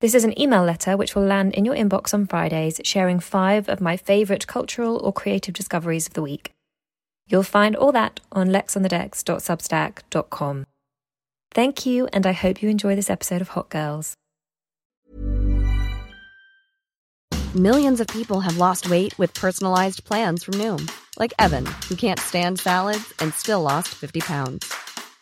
This is an email letter which will land in your inbox on Fridays, sharing five of my favourite cultural or creative discoveries of the week. You'll find all that on lexonthedecks.substack.com. Thank you, and I hope you enjoy this episode of Hot Girls. Millions of people have lost weight with personalized plans from Noom, like Evan, who can't stand salads and still lost 50 pounds.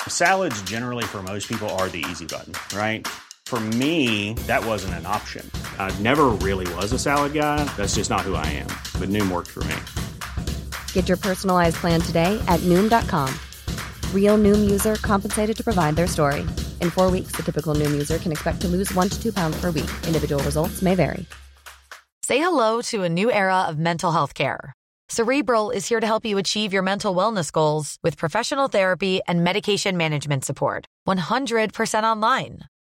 Salads, generally, for most people, are the easy button, right? For me, that wasn't an option. I never really was a salad guy. That's just not who I am. But Noom worked for me. Get your personalized plan today at Noom.com. Real Noom user compensated to provide their story. In four weeks, the typical Noom user can expect to lose one to two pounds per week. Individual results may vary. Say hello to a new era of mental health care. Cerebral is here to help you achieve your mental wellness goals with professional therapy and medication management support. 100% online.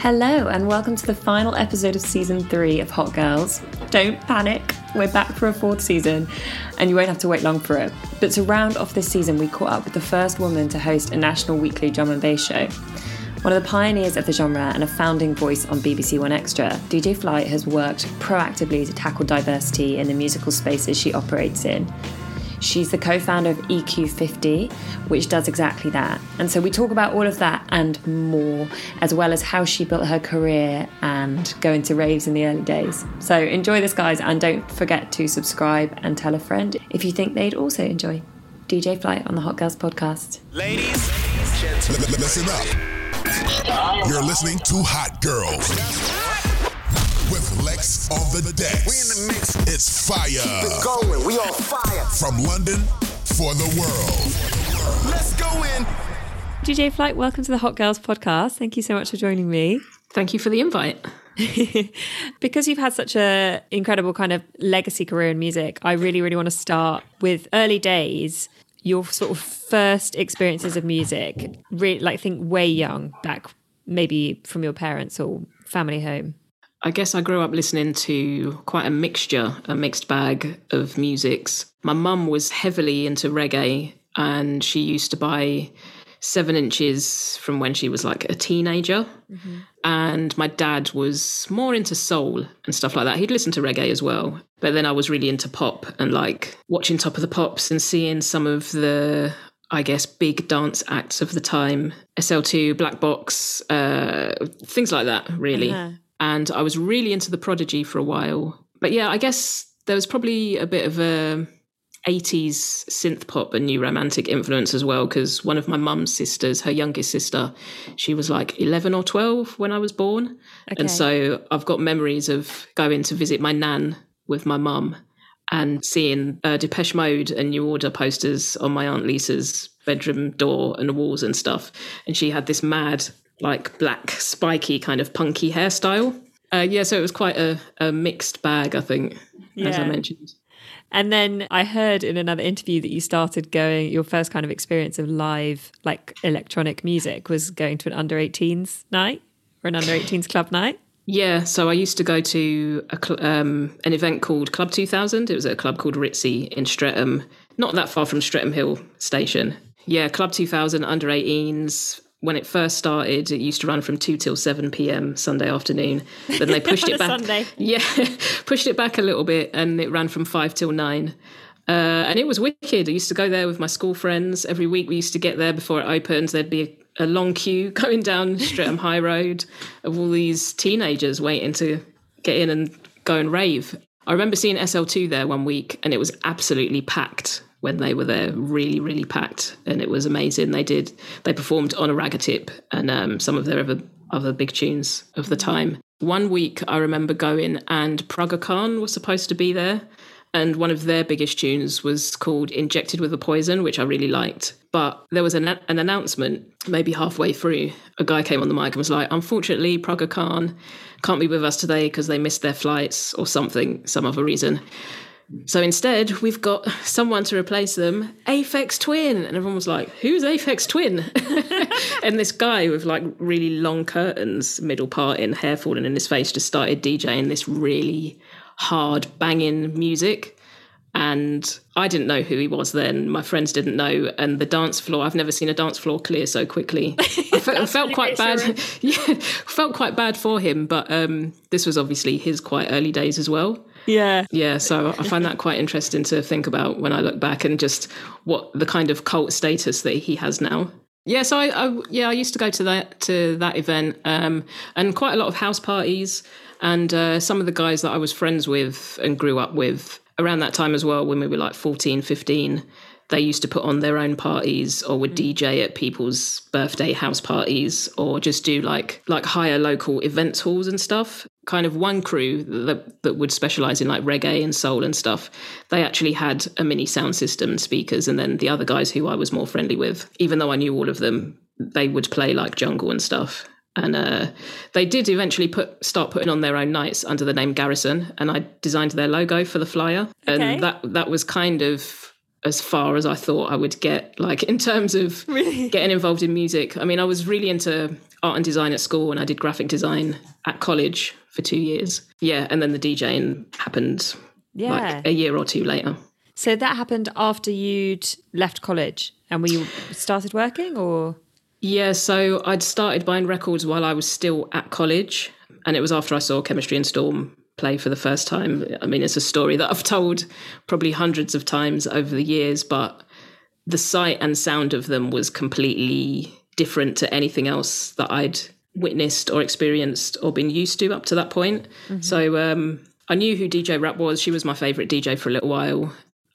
Hello, and welcome to the final episode of season three of Hot Girls. Don't panic, we're back for a fourth season, and you won't have to wait long for it. But to round off this season, we caught up with the first woman to host a national weekly drum and bass show. One of the pioneers of the genre and a founding voice on BBC One Extra, DJ Flight has worked proactively to tackle diversity in the musical spaces she operates in. She's the co founder of EQ50, which does exactly that. And so we talk about all of that and more, as well as how she built her career and going to raves in the early days. So enjoy this, guys, and don't forget to subscribe and tell a friend if you think they'd also enjoy DJ Flight on the Hot Girls podcast. Ladies, L- listen up. You're listening to Hot Girls with Lex on the decks. we in the mix. It's fire We're Going, we on fire. from London for the world. Let's go in. DJ Flight, welcome to the Hot Girls podcast. Thank you so much for joining me. Thank you for the invite. because you've had such a incredible kind of legacy career in music, I really, really want to start with early days. Your sort of first experiences of music, really, like think way young, back maybe from your parents or family home. I guess I grew up listening to quite a mixture, a mixed bag of musics. My mum was heavily into reggae and she used to buy seven inches from when she was like a teenager. And my dad was more into soul and stuff like that. He'd listen to reggae as well. But then I was really into pop and like watching Top of the Pops and seeing some of the, I guess, big dance acts of the time SL2, Black Box, uh, things like that, really. And I was really into the Prodigy for a while. But yeah, I guess there was probably a bit of a 80s synth pop and new romantic influence as well because one of my mum's sisters her youngest sister she was like 11 or 12 when i was born Okay. and so i've got memories of going to visit my nan with my mum and seeing uh, depeche mode and new order posters on my aunt lisa's bedroom door and walls and stuff and she had this mad like black spiky kind of punky hairstyle uh, yeah so it was quite a, a mixed bag i think as i mentioned And then I heard in another interview that you started going, your first kind of experience of live, like electronic music was going to an under 18s night or an under 18s club night. Yeah, so I used to go to a cl- um, an event called Club 2000. It was at a club called Ritzy in Streatham, not that far from Streatham Hill Station. Yeah, Club 2000 under 18s. When it first started, it used to run from 2 till 7 p.m. Sunday afternoon. Then they pushed it back. Sunday. Yeah, pushed it back a little bit and it ran from 5 till 9. Uh, and it was wicked. I used to go there with my school friends. Every week we used to get there before it opened. There'd be a, a long queue going down Streatham High Road of all these teenagers waiting to get in and go and rave. I remember seeing SL2 there one week and it was absolutely packed when they were there, really, really packed. And it was amazing. They did, they performed on a Ragga Tip and um, some of their other, other big tunes of the time. One week I remember going and Praga Khan was supposed to be there. And one of their biggest tunes was called Injected with a Poison, which I really liked. But there was an, an announcement maybe halfway through. A guy came on the mic and was like, Unfortunately, Praga Khan can't be with us today because they missed their flights or something, some other reason. So instead, we've got someone to replace them, Aphex Twin. And everyone was like, Who's Aphex Twin? and this guy with like really long curtains, middle part in, hair falling in his face, just started DJing this really hard banging music. And I didn't know who he was then. My friends didn't know. And the dance floor, I've never seen a dance floor clear so quickly. I felt, I felt quite bad. yeah, felt quite bad for him. But um, this was obviously his quite early days as well. Yeah. Yeah, so I find that quite interesting to think about when I look back and just what the kind of cult status that he has now. Yeah, so I, I yeah I used to go to that to that event um, and quite a lot of house parties and uh, some of the guys that I was friends with and grew up with around that time as well when we were like 14 15 they used to put on their own parties or would DJ at people's birthday house parties or just do like like higher local events halls and stuff. Kind of one crew that that would specialize in like reggae and soul and stuff. They actually had a mini sound system and speakers and then the other guys who I was more friendly with, even though I knew all of them, they would play like jungle and stuff. And uh, they did eventually put start putting on their own nights under the name Garrison, and I designed their logo for the flyer, Okay. and that that was kind of as far as I thought I would get, like in terms of really? getting involved in music. I mean, I was really into art and design at school, and I did graphic design at college for two years. Yeah, and then the DJing happened Yeah. like a year or two later. So that happened after you'd left college and we started working or Yeah, so I'd started buying records while I was still at college, and it was after I saw Kemistry and Storm play for the first time. I mean, it's a story that I've told probably hundreds of times over the years, but the sight and sound of them was completely different to anything else that I'd witnessed or experienced or been used to up to that point. So um, I knew who DJ Rap was. She was my favourite DJ for a little while.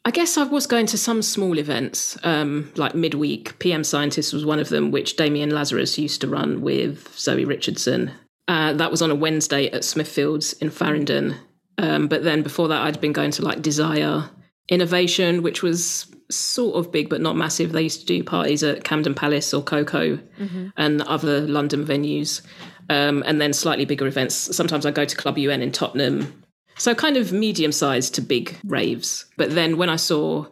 I guess I was going to some small events, um, like midweek. PM Scientist was one of them, which Damian Lazarus used to run with Zoe Richardson. Uh, that was on a Wednesday at Smithfields in Farringdon. Um, but then before that, I'd been going to like Desire Innovation, which was sort of big but not massive. They used to do parties at Camden Palace or Coco and other London venues. Um, and then slightly bigger events. Sometimes I go to Club UN in Tottenham. So kind of medium sized to big raves. But then when I saw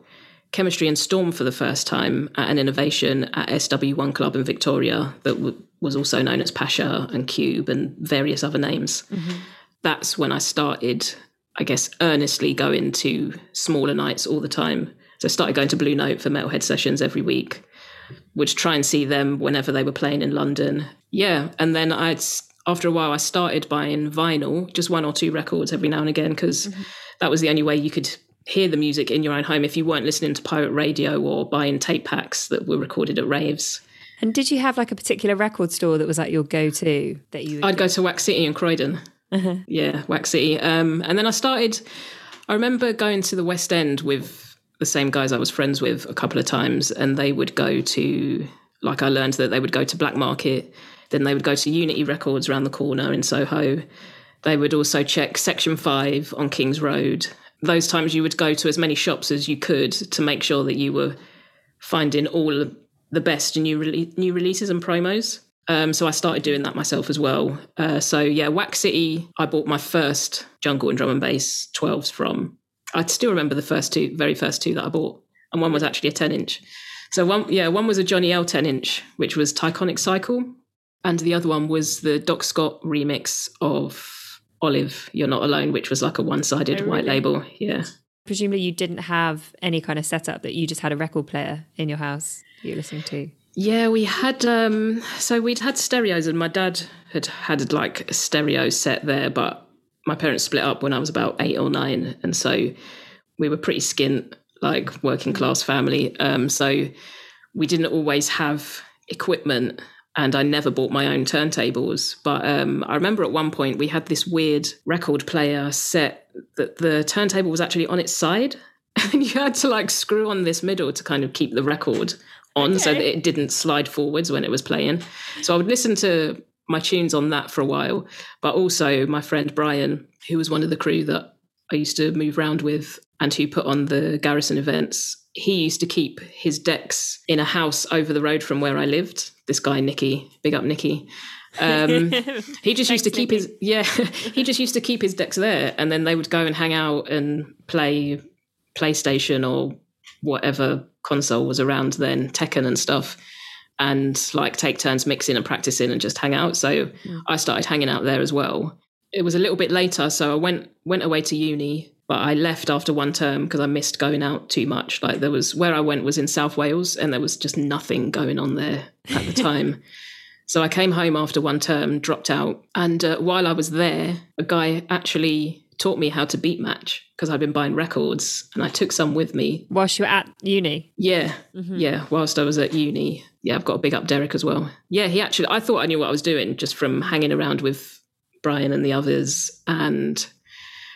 Kemistry and Storm for the first time at an innovation at SW1 Club in Victoria that w- was also known as Pasha and Cube and various other names. Mm-hmm. That's when I started, I guess, earnestly going to smaller nights all the time. So I started going to Blue Note for Metalhead sessions every week, would try and see them whenever they were playing in London. Yeah, and then I'd after a while I started buying vinyl, just one or two records every now and again because mm-hmm. that was the only way you could hear the music in your own home if you weren't listening to pirate radio or buying tape packs that were recorded at raves. And did you have like a particular record store that was like your go-to that you? I'd go to Wax City in Croydon. Yeah, Wax City. Um, and then I started, I remember going to the West End with the same guys I was friends with a couple of times, and they would go to, like, I learned that they would go to Black Market, then they would go to Unity Records around the corner in Soho. They would also check Section 5 on King's Road. Those times you would go to as many shops as you could to make sure that you were finding all the best new new releases and promos. Um, so I started doing that myself as well. Uh, so yeah, Wax City, I bought my first jungle and drum and bass 12s from. I still remember the first two, very first two that I bought, and one was actually a 10 inch. So one, yeah, one was a Johnny L 10 inch, which was Tyconic Cycle, and the other one was the Doc Scott remix of Olive, You're Not Alone, which was like a one sided Oh, white really? label. Yeah. Presumably you didn't have any kind of setup that you just had a record player in your house you were listening to. Yeah, we had um so we'd had stereos and my dad had had like a stereo set there, but my parents split up when I was about eight or nine, and so we were pretty skint, like working class family. Um, so we didn't always have equipment, and I never bought my own turntables. But um, I remember at one point we had this weird record player set that the turntable was actually on its side, and you had to like screw on this middle to kind of keep the record on so that it didn't slide forwards when it was playing. So I would listen to my tunes on that for a while. But also my friend Brian, who was one of the crew that I used to move around with and who put on the garrison events, he used to keep his decks in a house over the road from where I lived. This guy, Nicky, big up Nicky. Um, he just used to keep his yeah he just used to keep his decks there and then they would go and hang out and play playstation or whatever console was around then tekken and stuff and like take turns mixing and practicing and just hang out. So i started hanging out there as well it was a little bit later so i went went away to uni but i left after one term because i missed going out too much like there was where i went was in south wales and there was just nothing going on there at the time so I came home after one term, dropped out, and uh, while I was there, a guy actually taught me how to beat match because I'd been buying records, and I took some with me. Whilst you were at uni. Yeah, yeah. Whilst I was at uni, yeah, I've got a big up Derek as well. Yeah, he actually, I thought I knew what I was doing just from hanging around with Brian and the others, and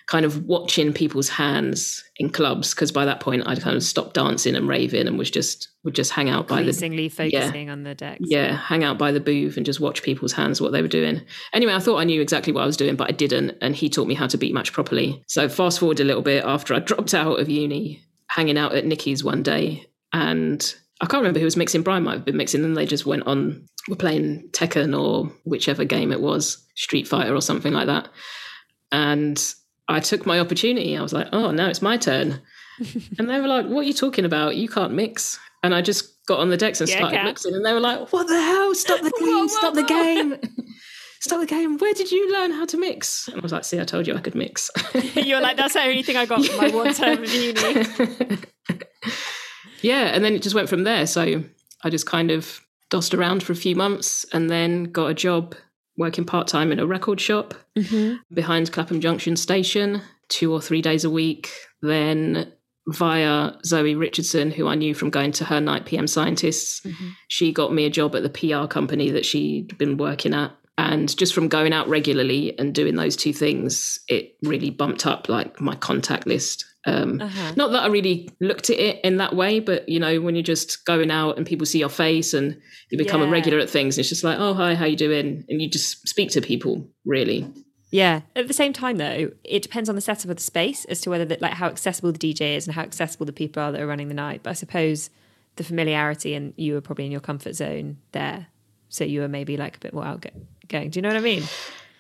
kind of watching people's hands in clubs because by that point I'd kind of stopped dancing and raving and was just would just hang out by the Increasingly focusing on the decks. yeah, hang out by the booth and just watch people's hands what they were doing. Anyway, I thought I knew exactly what I was doing, but I didn't. And he taught me how to beat match properly. So fast forward a little bit after I dropped out of uni, hanging out at Nicky's one day, and I can't remember who was mixing. Brian might have been mixing, and they just went on. Were playing Tekken or whichever game it was, Street Fighter or something like that. And I took my opportunity. I was like, "Oh, now it's my turn." and they were like, "What are you talking about? You can't mix." And I just got on the decks and Yeah, started mixing, and they were like, "What the hell? Stop the game! Whoa, Stop the whoa, game! Stop the game! Where did you learn how to mix?" And I was like, "See, I told you I could mix." You're like, that's the only thing I got from my one term of uni. Yeah, and then it just went from there. So I just kind of dossed around for a few months, and then got a job working part time in a record shop mm-hmm. behind Clapham Junction Station, two or three days a week. Then via Zoe Richardson, who I knew from going to her night PM Scientists, mm-hmm. she got me a job at the PR company that she'd been working at. And just from going out regularly and doing those two things, it really bumped up like my contact list. Um, Not that I really looked at it in that way, but you know, when you're just going out and people see your face and you become a regular at things, it's just like, oh hi, how you doing? And you just speak to people really. Yeah. At the same time, though, it depends on the setup of the space as to whether, that, like, how accessible the DJ is and how accessible the people are that are running the night. But I suppose the familiarity and you were probably in your comfort zone there, so you were maybe like a bit more outgoing. Do you know what I mean?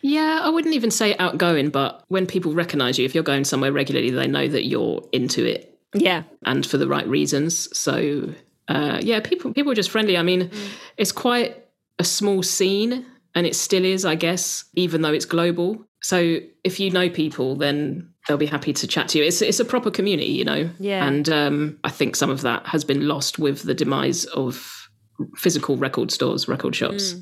Yeah, I wouldn't even say outgoing, but when people recognize you, if you're going somewhere regularly, they know that you're into it Yeah. and for the right reasons. So uh, yeah, people people are just friendly. I mean, it's quite a small scene, and it still is, I guess, even though it's global. So if you know people, then they'll be happy to chat to you. It's it's a proper community, you know. Yeah. And um, I think some of that has been lost with the demise of physical record stores, record shops.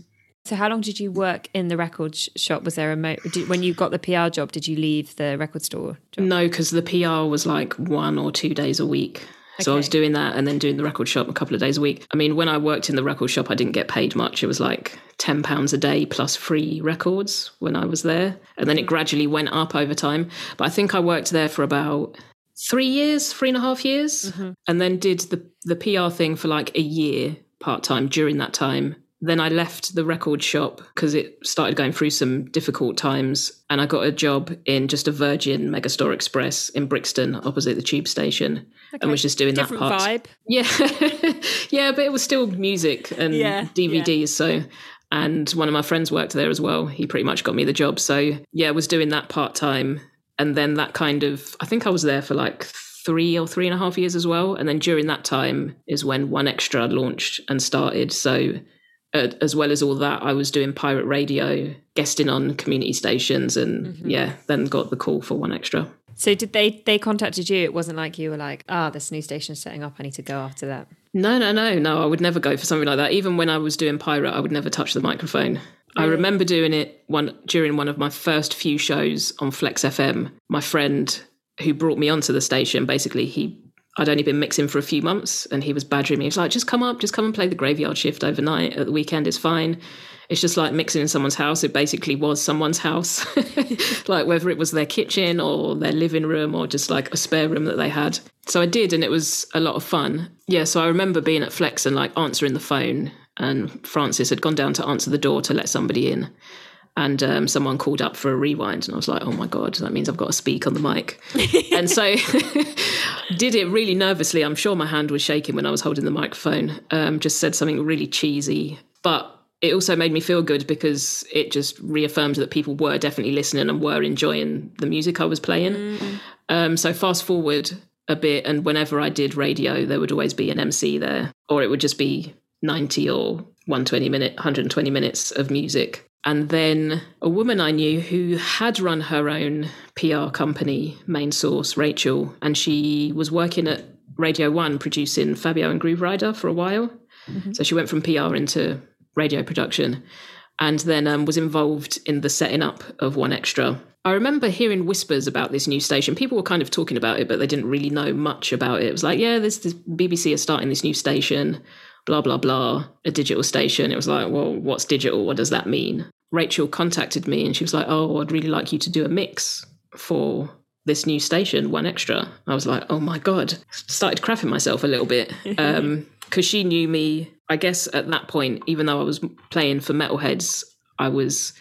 So how long did you work in the record sh- shop? Was there a mo- did, when you got the PR job? Did you leave the record store job? No, because the PR was like one or two days a week. So I was doing that and then doing the record shop a couple of days a week. I mean, when I worked in the record shop, I didn't get paid much. It was like ten pounds a day plus free records when I was there, and then it mm. gradually went up over time. But I think I worked there for about three years, three and a half years, mm-hmm. and then did the the PR thing for like a year part time during that time. Then I left the record shop because it started going through some difficult times, and I got a job in just a Virgin Megastore Express in Brixton, opposite the tube station, and was just doing Different that part. vibe. Yeah, yeah, but it was still music and Yeah, DVDs. So, and one of my friends worked there as well. He pretty much got me the job. So, yeah, I was doing that part time, and then that kind of. I think I was there for like three or three and a half years as well. And then during that time is when One Extra launched and started. So. Uh, as well as all that, I was doing pirate radio, guesting on community stations, and yeah, then got the call for One Extra. So did they they contacted you? It wasn't like you were like, ah, this new station is setting up. I need to go after that. No, no, no, no. I would never go for something like that. Even when I was doing pirate, I would never touch the microphone. I remember doing it one during one of my first few shows on Flex FM. My friend who brought me onto the station, basically, he I'd only been mixing for a few months, and he was badgering me. He was like, "Just come up, just come and play the graveyard shift overnight. At the weekend it's fine." It's just like mixing in someone's house. It basically was someone's house, like whether it was their kitchen or their living room or just like a spare room that they had. So I did, and it was a lot of fun. Yeah, so I remember being at Flex and like answering the phone, and Francis had gone down to answer the door to let somebody in. And um, someone called up for a rewind, and I was like, "Oh my god, that means I've got to speak on the mic." and so, did it really nervously. I'm sure my hand was shaking when I was holding the microphone. Um, just said something really cheesy, but it also made me feel good because it just reaffirmed that people were definitely listening and were enjoying the music I was playing. Um, so fast forward a bit, and whenever I did radio, there would always be an MC there, or it would just be 90 or 120 minute, 120 minutes of music. And then a woman I knew who had run her own PR company, Main Source, Rachel, and she was working at Radio One producing Fabio and Grooverider for a while. So she went from PR into radio production and then um, was involved in the setting up of One Extra. I remember hearing whispers about this new station. People were kind of talking about it, but they didn't really know much about it. It was like, yeah, this, this BBC is starting this new station, blah, blah, blah, a digital station. It was like, well, what's digital? What does that mean? Rachel contacted me and she was like, oh, I'd really like you to do a mix for this new station, One Extra. I was like, oh my God. Started crapping myself a little bit. Um, because she knew me, I guess at that point, even though I was playing for Metalheads, I was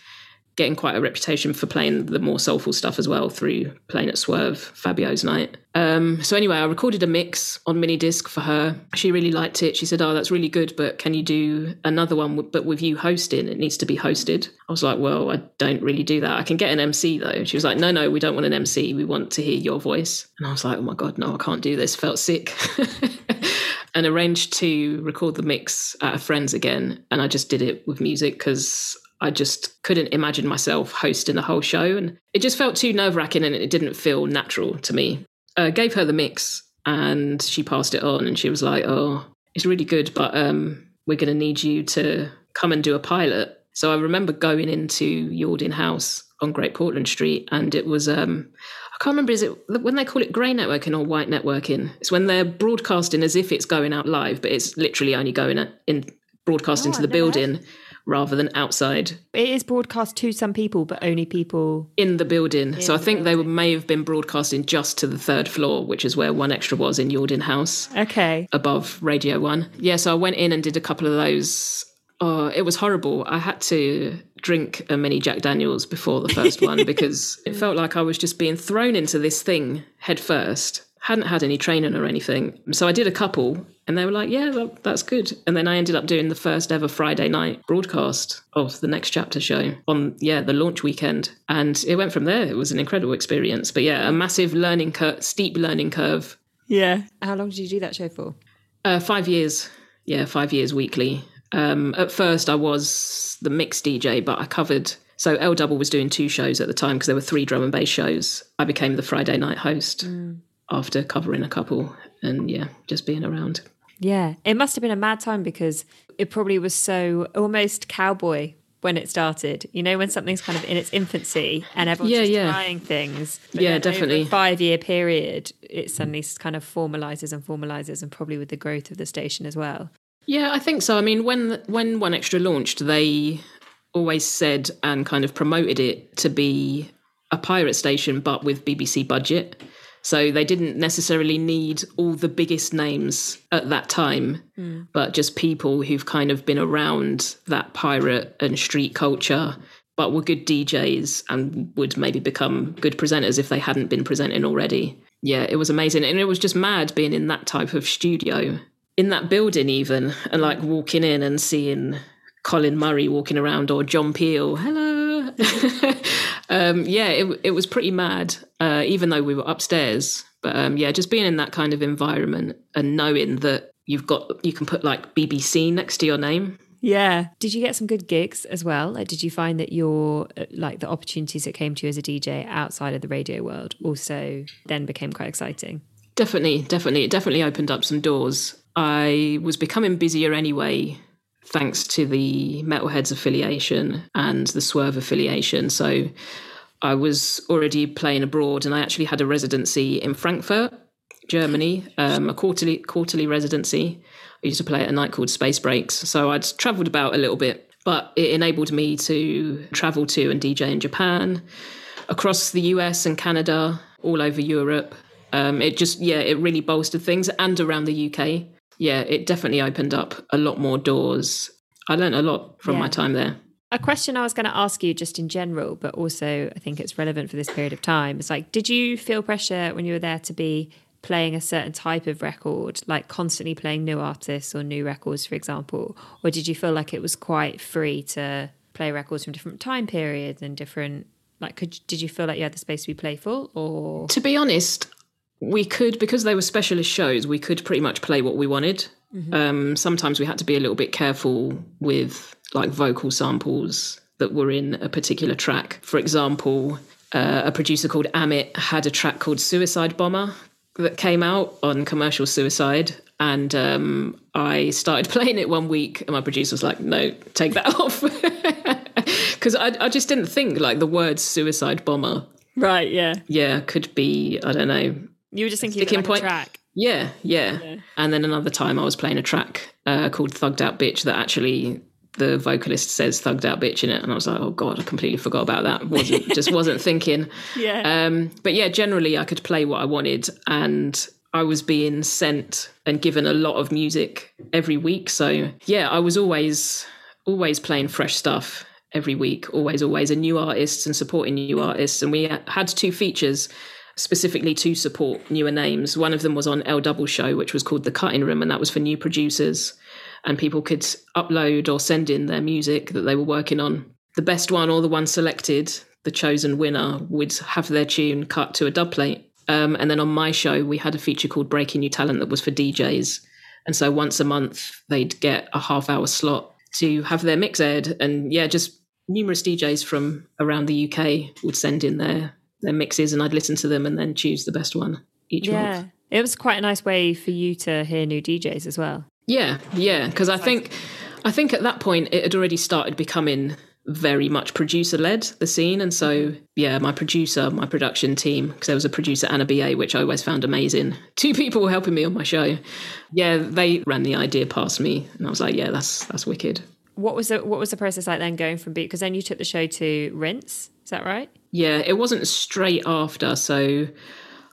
getting quite a reputation for playing the more soulful stuff as well through playing at Swerve, Fabio's night. Um, so anyway, I recorded a mix on mini disc for her. She really liked it. She said, "Oh, that's really good, but can you do another one? But with you hosting, it needs to be hosted." I was like, "Well, I don't really do that. I can get an MC though." She was like, "No, no, we don't want an MC. We want to hear your voice." And I was like, "Oh my god, no, I can't do this." Felt sick. and arranged to record the mix at a friend's again. And I just did it with music because I just couldn't imagine myself hosting the whole show. And it just felt too nerve wracking and it didn't feel natural to me. Uh, gave her the mix and she passed it on and she was like, oh, it's really good, but um, we're going to need you to come and do a pilot. So I remember going into Yalding House on Great Portland Street and it was um, I can't remember is it when they call it grey networking or white networking? It's when they're broadcasting as if it's going out live, but it's literally only going in broadcast Oh, into the building rather than outside It is broadcast to some people, but only people. in the building. so I the think they may have been broadcasting just to the third floor, which is where one extra was in Yalding House Okay. above Radio One. Yeah, so I went in and did a couple of those. Oh, it was horrible. I had to drink a mini Jack Daniels before the first one because it felt like I was just being thrown into this thing head first. Hadn't had any training or anything. So I did a couple and they were like, yeah, that, that's good. And then I ended up doing the first ever Friday night broadcast of the Next Chapter show on, yeah, the launch weekend. And it went from there. It was an incredible experience. But yeah, a massive learning curve, steep learning curve Yeah. How long did you do that show for? uh, five years. Yeah, five years weekly. Um, at first, I was the mixed DJ, but I covered. So L Double was doing two shows at the time because there were three drum and bass shows. I became the Friday night host after covering a couple, and yeah, just being around. Yeah. It must have been a mad time because it probably was so almost cowboy when it started. You know, when something's kind of in its infancy and everyone's Yeah, just yeah. trying things. Yeah, definitely. five year period, it suddenly kind of formalizes and formalizes, and probably with the growth of the station as well. Yeah, I think so. I mean, when when One Extra launched, they always said and kind of promoted it to be a pirate station, but with BBC budget. So they didn't necessarily need all the biggest names at that time, hmm. but just people who've kind of been around that pirate and street culture, but were good DJs and would maybe become good presenters if they hadn't been presenting already. Yeah, it was amazing. And it was just mad being in that type of studio, in that building, even, and like walking in and seeing Colin Murray walking around or John Peel. Hello. um, yeah, it, it was pretty mad, uh, even though we were upstairs. But um, yeah, just being in that kind of environment and knowing that you've got, you can put like BBC next to your name. Yeah. Did you get some good gigs as well? Like, did you find that your uh, like the opportunities that came to you as a DJ outside of the radio world also then became quite exciting? Definitely, definitely. It definitely opened up some doors. I was becoming busier anyway, thanks to the Metalheads affiliation and the Swerve affiliation. So I was already playing abroad and I actually had a residency in Frankfurt, Germany, um, a quarterly quarterly residency. I used to play at a night called Space Breaks. So I'd travelled about a little bit, but it enabled me to travel to and DJ in Japan, across the US and Canada, all over Europe. Um, it just, yeah, it really bolstered things and around the UK. Yeah, it definitely opened up a lot more doors. I learned a lot from Yeah. my time there. A question I was going to ask you just in general, but also I think it's relevant for this period of time. It's like, did you feel pressure when you were there to be playing a certain type of record, like constantly playing new artists or new records, for example? Or did you feel like it was quite free to play records from different time periods and different, like, could, did you feel like you had the space to be playful or? To be honest, we could because they were specialist shows. We could pretty much play what we wanted. Um, sometimes we had to be a little bit careful with like vocal samples that were in a particular track. For example, uh, a producer called Amit had a track called "Suicide Bomber" that came out on Commercial Suicide, and um, I started playing it one week, and my producer was like, "No, take that off," because I, I just didn't think like the word "suicide bomber." Right, yeah. Yeah, could be I don't know You were just thinking Sticking like point- a track. yeah, yeah. And then another time I was playing a track uh, called Thugged Out Bitch that actually the vocalist says thugged out bitch in it and I was like, oh god, I completely forgot about that. Wasn't just wasn't thinking. Yeah. Um but yeah, generally I could play what I wanted and I was being sent and given a lot of music every week. So yeah, I was always always playing fresh stuff every week, always, always a new artists and supporting new artists. And we had two features specifically to support newer names. One of them was on L Double Show, which was called The Cutting Room, and that was for new producers. And people could upload or send in their music that they were working on. The best one or the one selected, the chosen winner, would have their tune cut to a dub plate. Um, and then on my show, we had a feature called Breaking New Talent that was for DJs. And so once a month, they'd get a half hour slot to have their mix aired. And yeah, just numerous DJs from around the UK would send in their, their mixes and I'd listen to them and then choose the best one each yeah. month. It was quite a nice way for you to hear new DJs as well. Yeah, yeah, because I think I think at that point it had already started becoming very much producer led the scene and so mm-hmm. yeah my producer my production team because there was a producer and a ba which i always found amazing two people were helping me on my show yeah they ran the idea past me and i was like yeah that's that's wicked What was the what was the process like then going from beat? Because then you took the show to Rinse. Is that right? Yeah, it wasn't straight after. So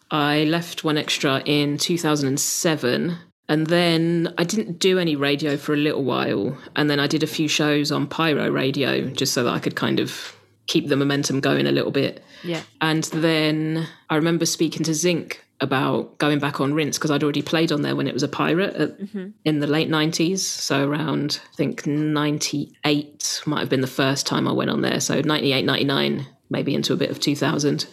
I left One Extra in 2007. And then I didn't do any radio for a little while. And then I did a few shows on Pyro Radio just so that I could kind of keep the momentum going a little bit. Yeah. And then I remember speaking to Zinc about going back on Rinse because I'd already played on there when it was a pirate at, in the late 90s. So around, I think, 98 might have been the first time I went on there. So 98, 99, maybe into a bit of 2000.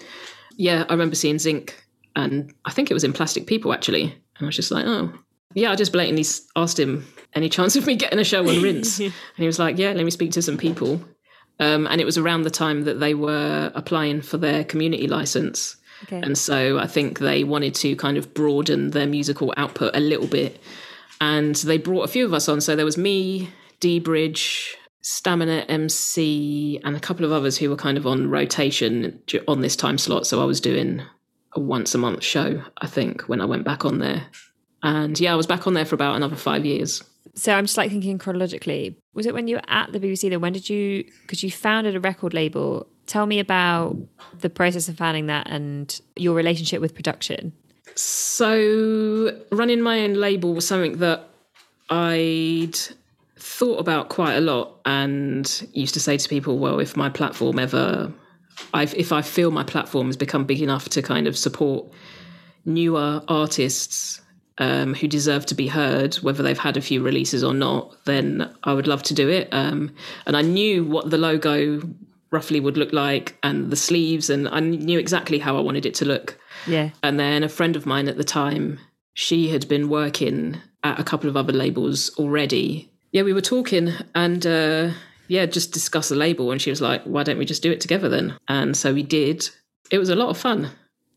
Yeah, I remember seeing Zinc and I think it was in Plastic People actually. And I was just like, oh. Yeah, I just blatantly asked him any chance of me getting a show on Rinse. and he was like, yeah, let me speak to some people. Um, and it was around the time that they were applying for their community license. Okay. And so I think they wanted to kind of broaden their musical output a little bit. And they brought a few of us on. So there was me, dBridge, Stamina MC, and a couple of others who were kind of on rotation on this time slot. So I was doing a once a month show, I think, when I went back on there. And yeah, I was back on there for about another five years. So I'm just like thinking chronologically. Was it when you were at the BBC? Then when did you? Because you founded a record label. Tell me about the process of founding that and your relationship with production. So, running my own label was something that I'd thought about quite a lot and used to say to people, well, if my platform ever, I've, if I feel my platform has become big enough to kind of support newer artists um, who deserve to be heard, whether they've had a few releases or not, then I would love to do it. Um, and I knew what the logo roughly would look like and the sleeves, and I knew exactly how I wanted it to look. Yeah. And then a friend of mine at the time, she had been working at a couple of other labels already. yeah, we were talking and uh, yeah, just discuss the label. And she was like, why don't we just do it together then? And so we did. It was a lot of fun.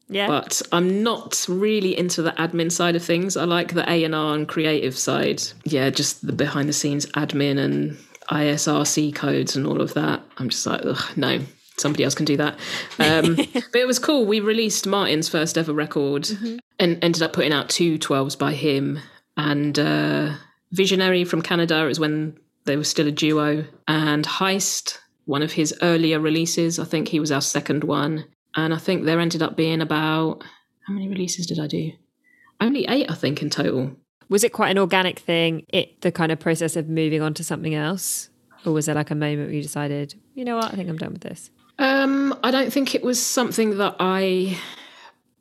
Yeah. But I'm not really into the admin side of things. I like the A and R and creative side. Yeah, just the behind the scenes admin and ISRC codes and all of that. I'm just like, ugh, no, somebody else can do that. Um, but it was cool. We released Martyn's first ever record and ended up putting out two 12s by him. And uh, Visionary from Canada is when they were still a duo. And Heist, one of his earlier releases, I think he was our second one. And I think there ended up being about, how many releases did I do? Only eight, I think, in total. Was it quite an organic thing, it the kind of process of moving on to something else? Or was there like a moment where you decided, you know what, I think I'm done with this? Um, I don't think it was something that I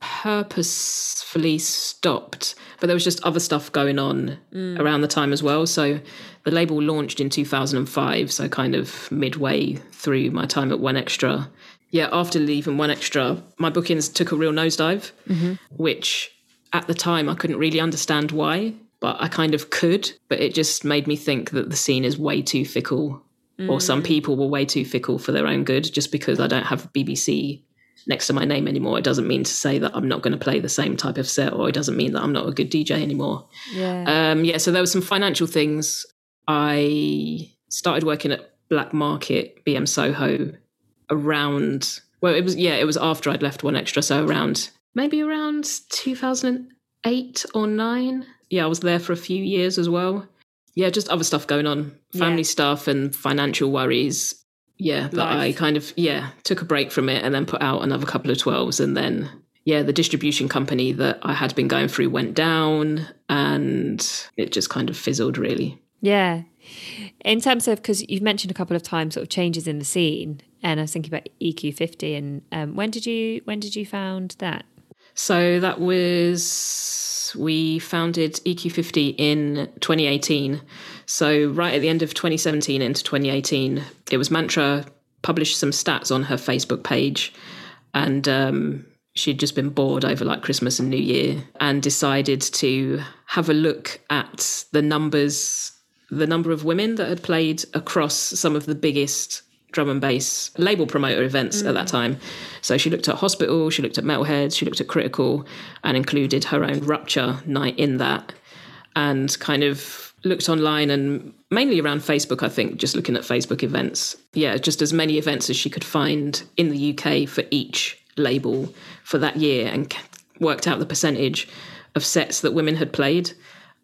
purposefully stopped, but there was just other stuff going on around the time as well. So the label launched in 2005, so kind of midway through my time at One Extra. Yeah, after leaving One Extra, my bookings took a real nosedive, which at the time I couldn't really understand why, but I kind of could. But it just made me think that the scene is way too fickle, or some people were way too fickle for their own good. Just because I don't have BBC next to my name anymore, it doesn't mean to say that I'm not going to play the same type of set, or it doesn't mean that I'm not a good DJ anymore. Yeah. Um, yeah, so there were some financial things. I started working at Black Market, BM Soho, around. Well, it was yeah, it was after I'd left One Extra, so around maybe around 2008 or nine. Yeah, I was there for a few years as well. Yeah, just other stuff going on, family Yeah. stuff and financial worries. Yeah, that I kind of yeah took a break from it and then put out another couple of twelves and then yeah the distribution company that I had been going through went down and it just kind of fizzled really. Yeah. In terms of, because you've mentioned a couple of times sort of changes in the scene, and I was thinking about EQ50, and um, when did you when did you found that? So that was we founded EQ50 in 2018. So right at the end of 2017 into 2018, it was Mantra published some stats on her Facebook page, and um, she'd just been bored over like Christmas and New Year, and decided to have a look at the numbers, the number of women that had played across some of the biggest drum and bass label promoter events at that mm. time. So she looked at Hospital, she looked at Metalheads, she looked at Critical, and included her own Rupture night in that, and kind of looked online and mainly around Facebook, I think, just looking at Facebook events. Yeah, just as many events as she could find in the UK for each label for that year, and worked out the percentage of sets that women had played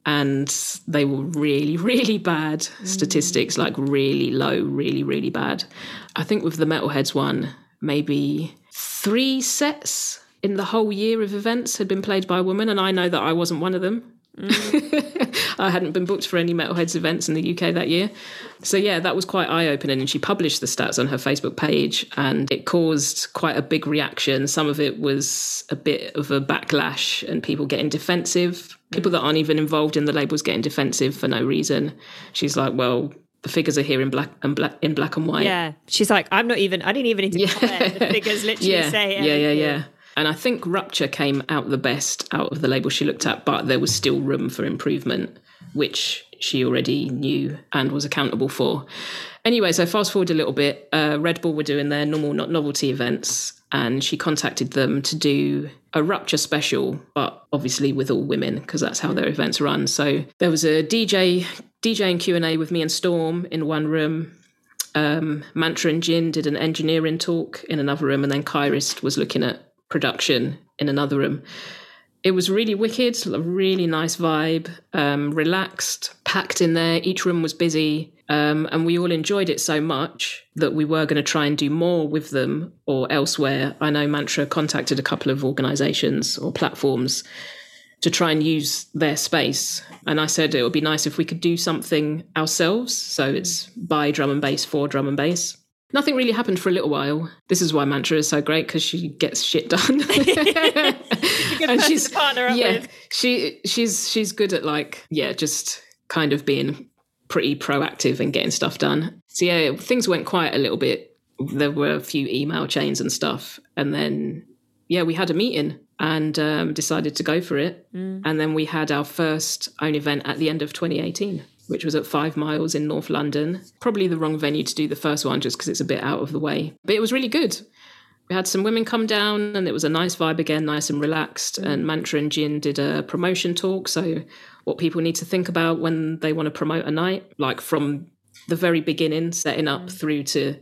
and they were really, really bad mm. statistics, like really low, really, really bad. I think with the Metalheads one, maybe three sets in the whole year of events had been played by a woman, and I know that I wasn't one of them. Mm. I hadn't been booked for any Metalheads events in the UK that year. So, yeah, that was quite eye opening. And she published the stats on her Facebook page, and it caused quite a big reaction. Some of it was a bit of a backlash and people getting defensive. People that aren't even involved in the labels getting defensive for no reason. She's like, well, the figures are here in black and black in black and white. Yeah. She's like, I'm not even, I didn't even need to comment. The figures literally yeah, say yeah, yeah, everything. yeah. And I think Rupture came out the best out of the label she looked at, but there was still room for improvement, which she already knew and was accountable for. Anyway, so fast forward a little bit. Uh, Red Bull were doing their normal, not novelty events, and she contacted them to do a Rupture special, but obviously with all women because that's how their events run. So there was a DJ, DJ and Q and A with me and Storm in one room um, Mantra and Jin did an engineering talk in another room, and then Kyrist was looking at production in another room. It was really wicked, a really nice vibe, um, relaxed, packed in there. Each room was busy, um, and we all enjoyed it so much that we were going to try and do more with them or elsewhere. I know Mantra contacted a couple of organizations or platforms to try and use their space. And I said it would be nice if we could do something ourselves. So it's by drum and bass for drum and bass. Nothing really happened for a little while. This is why Mantra is so great because she gets shit done. and she's partner up yeah, with. she she's she's good at like yeah, just kind of being pretty proactive and getting stuff done. So yeah, things went quiet a little bit. There were a few email chains and stuff, and then yeah, we had a meeting and um, decided to go for it. And then we had our first own event at the end of 2018. which was at Five Miles in North London. Probably the wrong venue to do the first one just because it's a bit out of the way. But it was really good. We had some women come down and it was a nice vibe again, nice and relaxed. And Mantra and Jin did a promotion talk. So, what people need to think about when they want to promote a night, like from the very beginning, setting up through to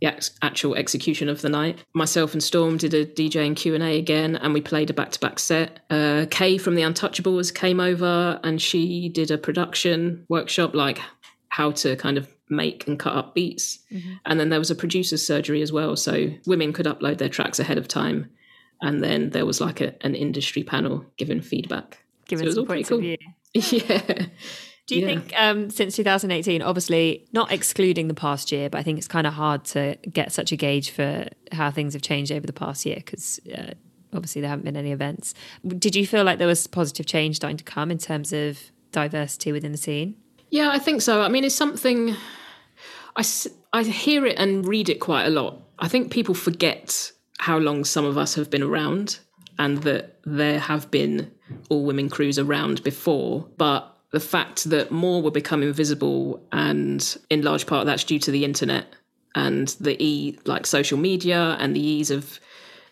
the act- actual execution of the night. Myself and Storm did a DJ and Q and A again, and we played a back to back set. Uh, Kay from the Untouchables came over, and she did a production workshop, like how to kind of make and cut up beats. And then there was a producer's surgery as well, so women could upload their tracks ahead of time. And then there was like a, an industry panel giving feedback. Given So it was all pretty view. Yeah. Do you Yeah. think um, since 2018, obviously not excluding the past year, but I think it's kind of hard to get such a gauge for how things have changed over the past year because uh, obviously there haven't been any events. Did you feel like there was positive change starting to come in terms of diversity within the scene? Yeah, I think so. I mean, it's something I, I hear it and read it quite a lot. I think people forget how long some of us have been around and that there have been all women crews around before. But the fact that more were becoming visible, and in large part that's due to the internet and the e like social media and the ease of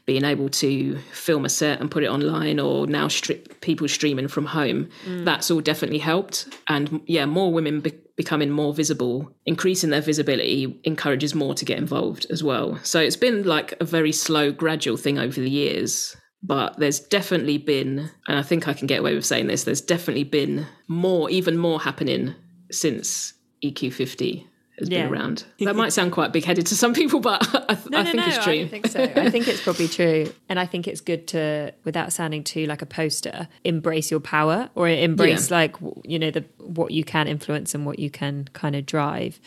being able to film a set and put it online or now stri- people streaming from home mm. that's all definitely helped. And yeah more women be- becoming more visible increasing their visibility encourages more to get involved as well. So it's been like a very slow gradual thing over the years but there's definitely been and i think i can get away with saying this there's definitely been more even more happening since eq50 has Yeah. been around that might sound quite big-headed to some people but i, th- I think it's true I think so. I think it's probably true. And I think it's good to, without sounding too like a poster, embrace your power or embrace Yeah. like, you know, the what you can influence and what you can kind of drive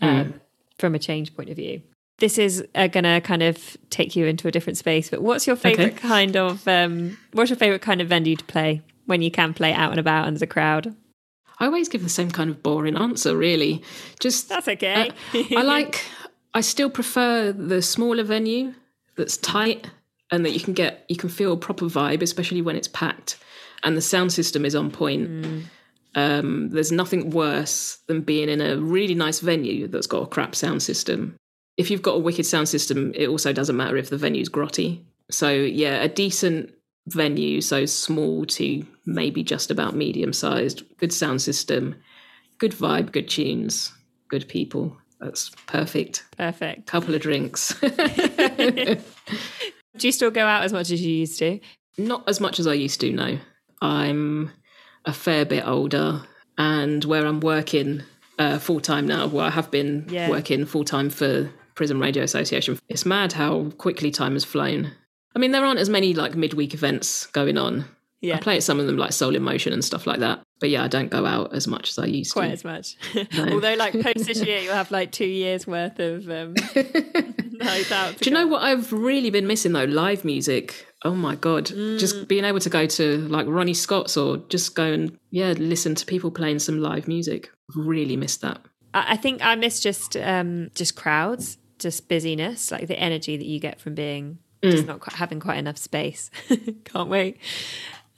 um, from a change point of view. This is uh, going to kind of take you into a different space, but what's your favorite kind of, um, what's your favorite kind of venue to play when you can play out and about and there's a crowd? I always give the same kind of boring answer, really. Just That's okay. uh, I like. I still prefer the smaller venue that's tight and that you can get you can feel a proper vibe, especially when it's packed and the sound system is on point. Um, there's nothing worse than being in a really nice venue that's got a crap sound system. If you've got a wicked sound system, it also doesn't matter if the venue's grotty. So yeah, a decent venue, so small to maybe just about medium sized, good sound system, good vibe, good tunes, good people. That's perfect. Perfect. Couple of drinks. Do you still go out as much as you used to? Not as much as I used to, no. I'm a fair bit older, and where I'm working uh, full time now, where I have been Yeah. working full time for Prison Radio Association. It's mad how quickly time has flown. I mean, there aren't as many like midweek events going on. Yeah. I play at some of them like Soul in Motion and stuff like that. But yeah, I don't go out as much as I used quite to. Quite as much. Although, like post this year, you'll have like two years worth of um, nights out. Do you know what I've really been missing though? Live music. Oh my god! Mm. Just being able to go to like Ronnie Scott's or just go and yeah, listen to people playing some live music. Really missed that. I I think I miss just um, just crowds, just busyness, like the energy that you get from being just not quite, having quite enough space. Can't wait.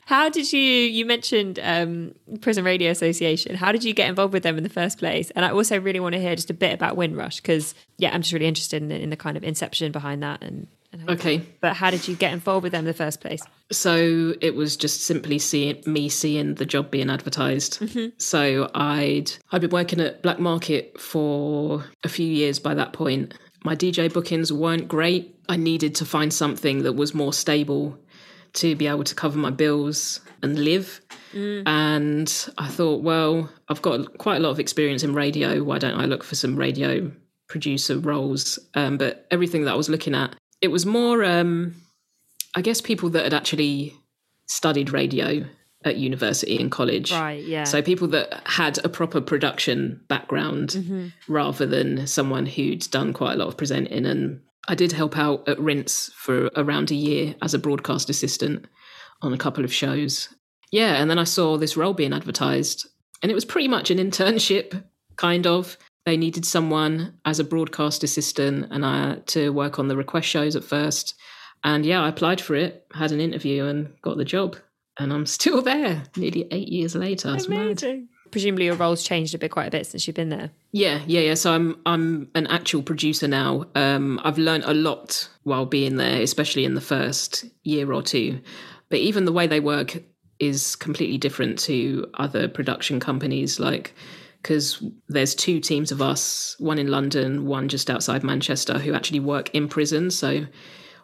How did you? You mentioned um, Prison Radio Association. How did you get involved with them in the first place? And I also really want to hear just a bit about Windrush because yeah, I'm just really interested in the, in the kind of inception behind that. And, Okay, but how did you get involved with them in the first place? so it was just simply seeing me seeing the job being advertised. So I'd I'd been working at Black Market for a few years by that point. My DJ bookings weren't great. I needed to find something that was more stable to be able to cover my bills and live. And I thought, well, I've got quite a lot of experience in radio. Why don't I look for some radio producer roles? Um, but everything that I was looking at, it was more, um, I guess, people that had actually studied radio at university and college. Right, yeah. So people that had a proper production background rather than someone who'd done quite a lot of presenting. And I did help out at Rinse for around a year as a broadcast assistant on a couple of shows. Yeah, and then I saw this role being advertised, and it was pretty much an internship, kind of. They needed someone as a broadcast assistant, and I to work on the request shows at first. And yeah, I applied for it, had an interview, and got the job. And I'm still there, nearly eight years later. Amazing. Presumably your role's changed a bit, quite a bit since you've been there. Yeah, yeah, yeah. So I'm I'm an actual producer now. Um, I've learned a lot while being there, especially in the first year or two. But even the way they work is completely different to other production companies. Like, because there's two teams of us, one in London, one just outside Manchester, who actually work in prison. So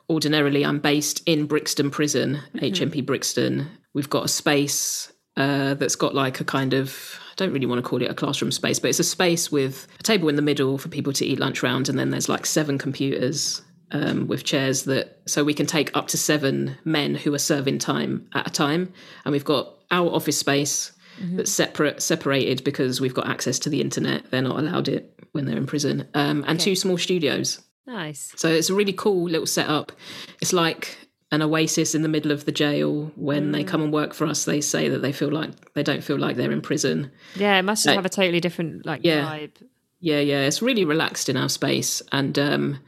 ordinarily, I'm based in Brixton Prison, HMP Brixton. We've got a space uh, that's got like a kind of I don't really want to call it a classroom space, but it's a space with a table in the middle for people to eat lunch round, and then there's like seven computers um, with chairs that so we can take up to seven men who are serving time at a time, and we've got our office space that's separate separated because we've got access to the internet. They're not allowed it when they're in prison, um, and two small studios. Nice. So it's a really cool little setup. It's like an oasis in the middle of the jail. When they come and work for us, they say that they feel like they don't feel like they're in prison. Yeah, it must Like- have a totally different like Yeah. vibe. Yeah, yeah, it's really relaxed in our space, and um,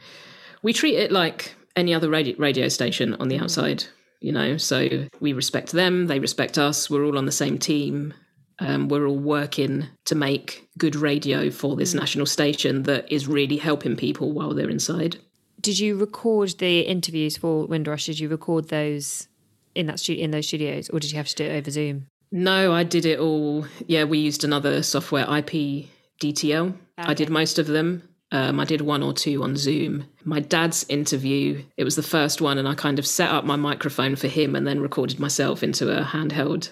we treat it like any other radio, radio station on the outside. You know, so we respect them, they respect us. We're all on the same team. Um, we're all working to make good radio for this national station that is really helping people while they're inside. Did you record the interviews for Windrush? Did you record those in that stu- in those studios, or did you have to do it over Zoom? No, I did it all. Yeah, we used another software, IP DTL. I did most of them. Um, I did one or two on Zoom. My dad's interview, it was the first one, and I kind of set up my microphone for him and then recorded myself into a handheld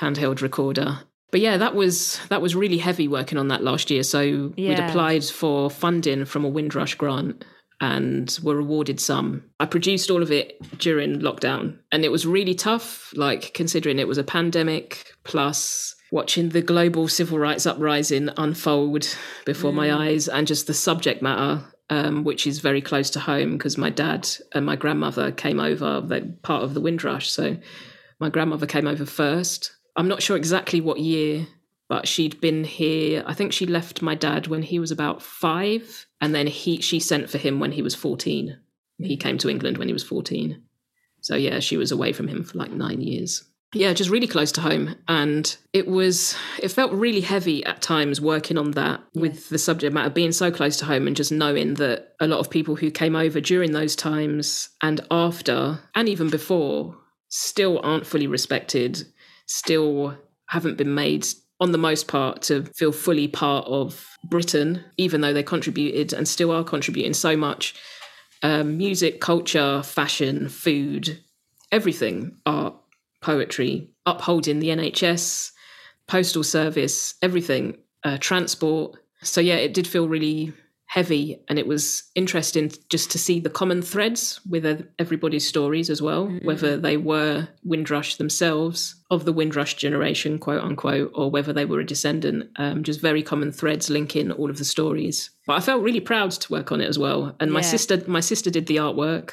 handheld recorder. But yeah, that was that was really heavy working on that last year. So we'd applied for funding from a Windrush grant and were awarded some. I produced all of it during lockdown and it was really tough, like considering it was a pandemic plus watching the global civil rights uprising unfold before my eyes and just the subject matter um, which is very close to home because my dad and my grandmother came over they're part of the windrush so my grandmother came over first i'm not sure exactly what year but she'd been here i think she left my dad when he was about five and then he she sent for him when he was 14 he came to england when he was 14 so yeah she was away from him for like nine years. Yeah just really close to home and it was it felt really heavy at times working on that with the subject matter being so close to home and just knowing that a lot of people who came over during those times and after and even before still aren't fully respected still haven't been made on the most part to feel fully part of britain even though they contributed and still are contributing so much um, music culture fashion food everything art poetry, upholding the NHS, postal service, everything, uh, transport. So yeah, it did feel really heavy, and it was interesting just to see the common threads with everybody's stories as well, whether they were Windrush themselves of the Windrush generation, quote unquote, or whether they were a descendant. Um, just very common threads linking all of the stories. But I felt really proud to work on it as well, and my Yeah. sister, my sister did the artwork.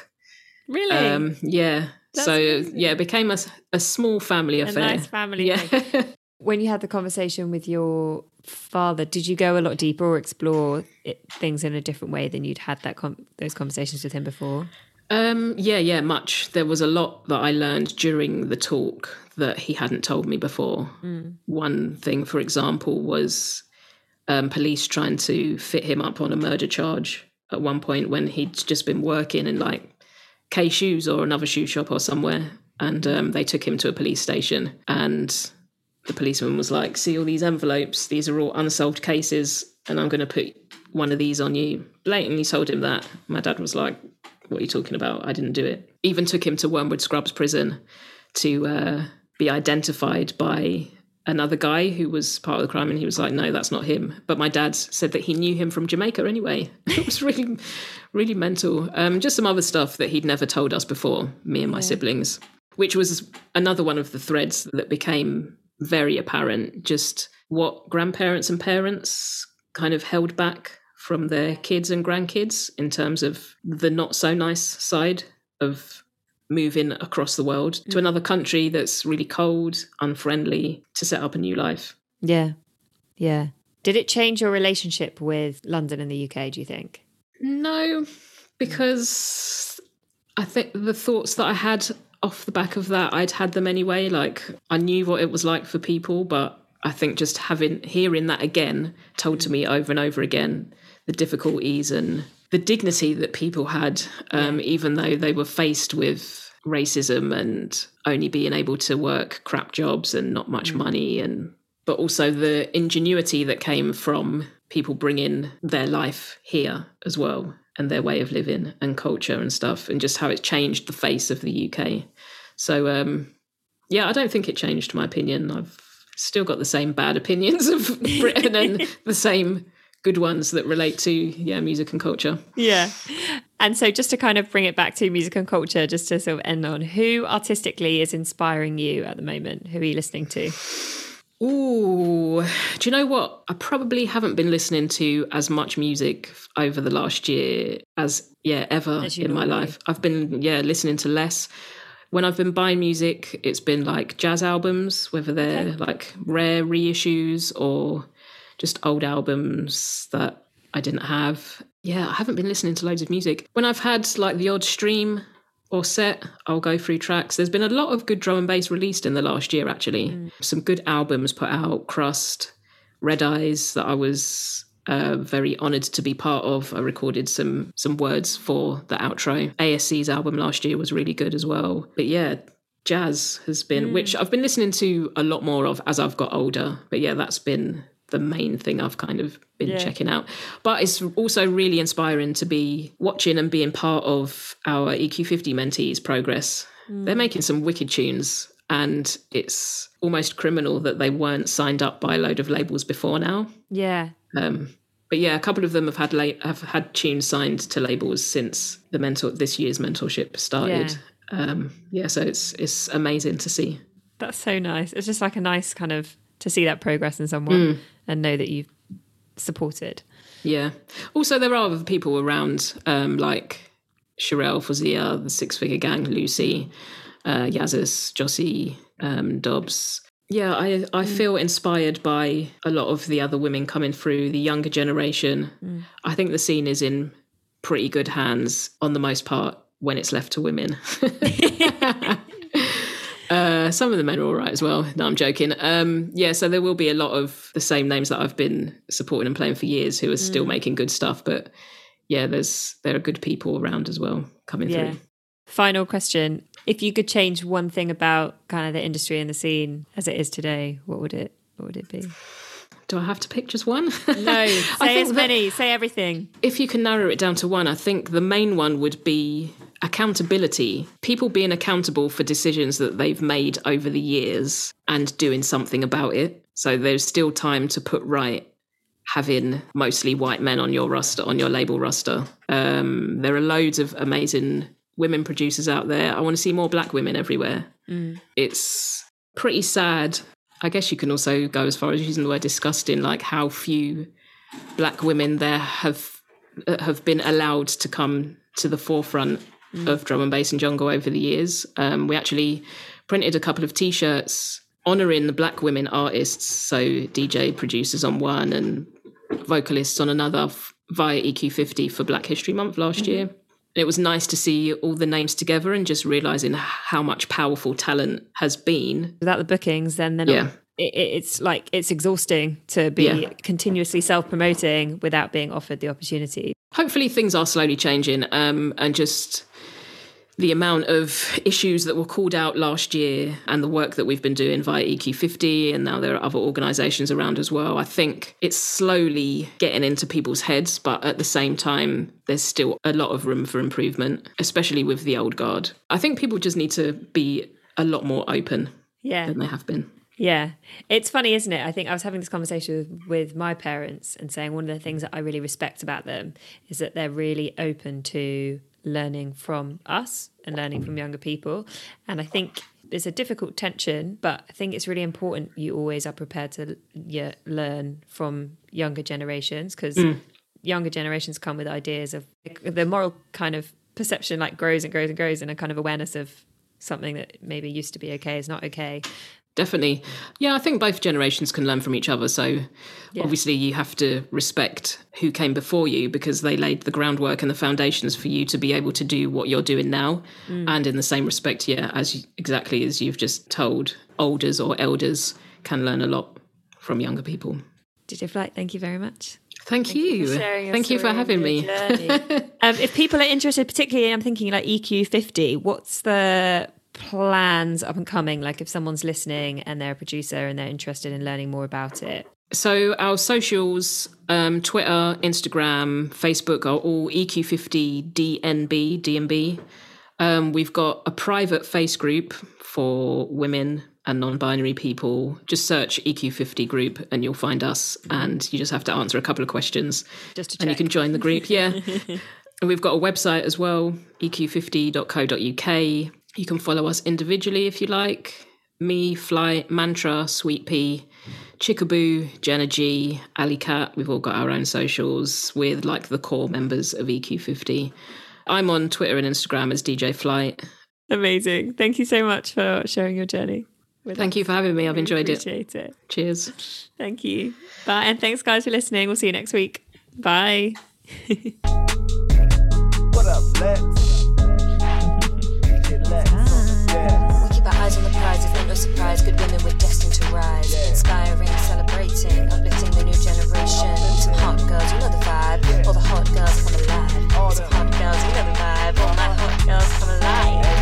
Really? Um, yeah. That's so amazing. yeah, it became a, a small family a affair. nice family. Yeah. when you had the conversation with your father, did you go a lot deeper or explore it, things in a different way than you'd had that com- those conversations with him before? um, yeah, yeah, much. There was a lot that I learned during the talk that he hadn't told me before. One thing, for example, was um, police trying to fit him up on a murder charge at one point when he'd just been working in like K Shoes or another shoe shop or somewhere. And um, they took him to a police station. And the policeman was like, See all these envelopes? These are all unsolved cases. And I'm going to put one of these on you. Blatantly told him that. My dad was like, What are you talking about? I didn't do it. Even took him to Wormwood Scrubs prison to uh, be identified by another guy who was part of the crime and he was like no that's not him but my dad said that he knew him from jamaica anyway it was really really mental um, just some other stuff that he'd never told us before me and my siblings which was another one of the threads that became very apparent just what grandparents and parents kind of held back from their kids and grandkids in terms of the not so nice side of moving across the world to mm. another country that's really cold, unfriendly, to set up a new life. Yeah. Yeah. Did it change your relationship with London and the UK, do you think? No, because I think the thoughts that I had off the back of that, I'd had them anyway. Like, I knew what it was like for people, but I think just having hearing that again told to me over and over again the difficulties and the dignity that people had, um, even though they were faced with racism and only being able to work crap jobs and not much money, and but also the ingenuity that came from people bringing their life here as well and their way of living and culture and stuff, and just how it changed the face of the UK. So, um, yeah, I don't think it changed my opinion. I've still got the same bad opinions of Britain and the same good ones that relate to yeah music and culture. Yeah. And so, just to kind of bring it back to music and culture, just to sort of end on, who artistically is inspiring you at the moment? Who are you listening to? Ooh, do you know what? I probably haven't been listening to as much music over the last year as yeah ever As in my life. I've been yeah listening to less. When I've been buying music, it's been like jazz albums, whether they're like rare reissues or just old albums that I didn't have. Yeah, I haven't been listening to loads of music. When I've had like the odd stream or set, I'll go through tracks. There's been a lot of good drum and bass released in the last year, actually. Mm. Some good albums put out Crust, Red Eyes, that I was uh, very honoured to be part of. I recorded some some words for the outro. ASC's album last year was really good as well. But yeah, jazz has been, which I've been listening to a lot more of as I've got older. But yeah, that's been the main thing I've kind of been Yeah. checking out. But it's also really inspiring to be watching and being part of our EQ50 mentees' progress. They're making some wicked tunes. And it's almost criminal that they weren't signed up by a load of labels before now. Yeah. Um, but yeah, a couple of them have had la- have had tunes signed to labels since the mentor this year's mentorship started. Um, yeah, so it's it's amazing to see. That's so nice. It's just like a nice kind of to see that progress in someone and know that you've supported. Yeah. Also, there are other people around, um, like Sherelle, Fauzia, the Six Figure Gang, Lucy, uh, Yazzus, Jossy, um, Dobbs. Yeah, I I feel inspired by a lot of the other women coming through the younger generation. I think the scene is in pretty good hands on the most part when it's left to women. Uh, some of the men are all right as well. No, I'm joking. Um, yeah, so there will be a lot of the same names that I've been supporting and playing for years who are still making good stuff. But yeah, there's there are good people around as well coming Yeah. through. Final question. If you could change one thing about kind of the industry and the scene as it is today, what would it what would it be? Do I have to pick just one? No, say as many, say everything. if you can narrow it down to one, I think the main one would be accountability. People being accountable for decisions that they've made over the years and doing something about it. So there's still time to put right having mostly white men on your roster, on your label roster. Um, there are loads of amazing women producers out there. I want to see more black women everywhere. It's pretty sad. I guess you can also go as far as using the word disgusting, like how few black women there have uh, have been allowed to come to the forefront of drum and bass and jungle over the years. Um, we actually printed a couple of t-shirts honoring the black women artists, so DJ producers on one and vocalists on another via EQ50 for Black History Month last year. And it was nice to see all the names together and just realizing how much powerful talent has been. Without the bookings, then they're not. Yeah. It, it- it's like it's exhausting to be Yeah. continuously self-promoting without being offered the opportunity. hopefully things are slowly changing um, and just the amount of issues that were called out last year and the work that we've been doing via EQ50 and now there are other organizations around as well I think it's slowly getting into people's heads but at the same time there's still a lot of room for improvement especially with the old guard I think people just need to be a lot more open Yeah. than they have been Yeah. It's funny, isn't it? I think I was having this conversation with, with my parents and saying one of the things that I really respect about them is that they're really open to learning from us and learning from younger people. And I think there's a difficult tension, but I think it's really important you always are prepared to yeah, learn from younger generations because mm. younger generations come with ideas of the moral kind of perception like grows and grows and grows and a kind of awareness of something that maybe used to be okay is not okay. Definitely yeah i think both generations can learn from each other so obviously you have to respect who came before you because they laid the groundwork and the foundations for you to be able to do what you're doing now and in the same respect yeah as you, exactly as you've just told olders or elders can learn a lot from younger people. DJ Flight, thank you very much. Thank, you. sharing your Thank you for having me. um, if people are interested, particularly, I'm thinking like EQ50, what's the plans up and coming? Like if someone's listening and they're a producer and they're interested in learning more about it. So our socials, um, Twitter, Instagram, Facebook are all E EQ50DNB, DNB. Um, we've got a private face group for women and non-binary people. Just search EQ50 group and you'll find us. And you just have to answer a couple of questions, Just to and you can join the group. Yeah. and we've got a website as well, E eq50.co.uk. You can follow us individually if you like. Me, Fly, Mantra, Sweet Pea, Chickaboo, Jenna G, Alley Cat. We've all got our own socials with like the core members of EQ50. I'm on Twitter and Instagram as DJ Flight. Amazing. Thank you so much for sharing your journey. with Thank us. you for having me. I've Really enjoyed it. Appreciate it. Cheers. Thank you. Bye. And thanks, guys, for listening. We'll see you next week. Bye. What up, Lex? surprise, good women were destined to rise. Yeah. Inspiring, celebrating, uplifting the new generation. Some hot girls, you know the vibe. Yeah. All the hot girls come alive. All the hot girls, you know the vibe. All my hot girls come alive.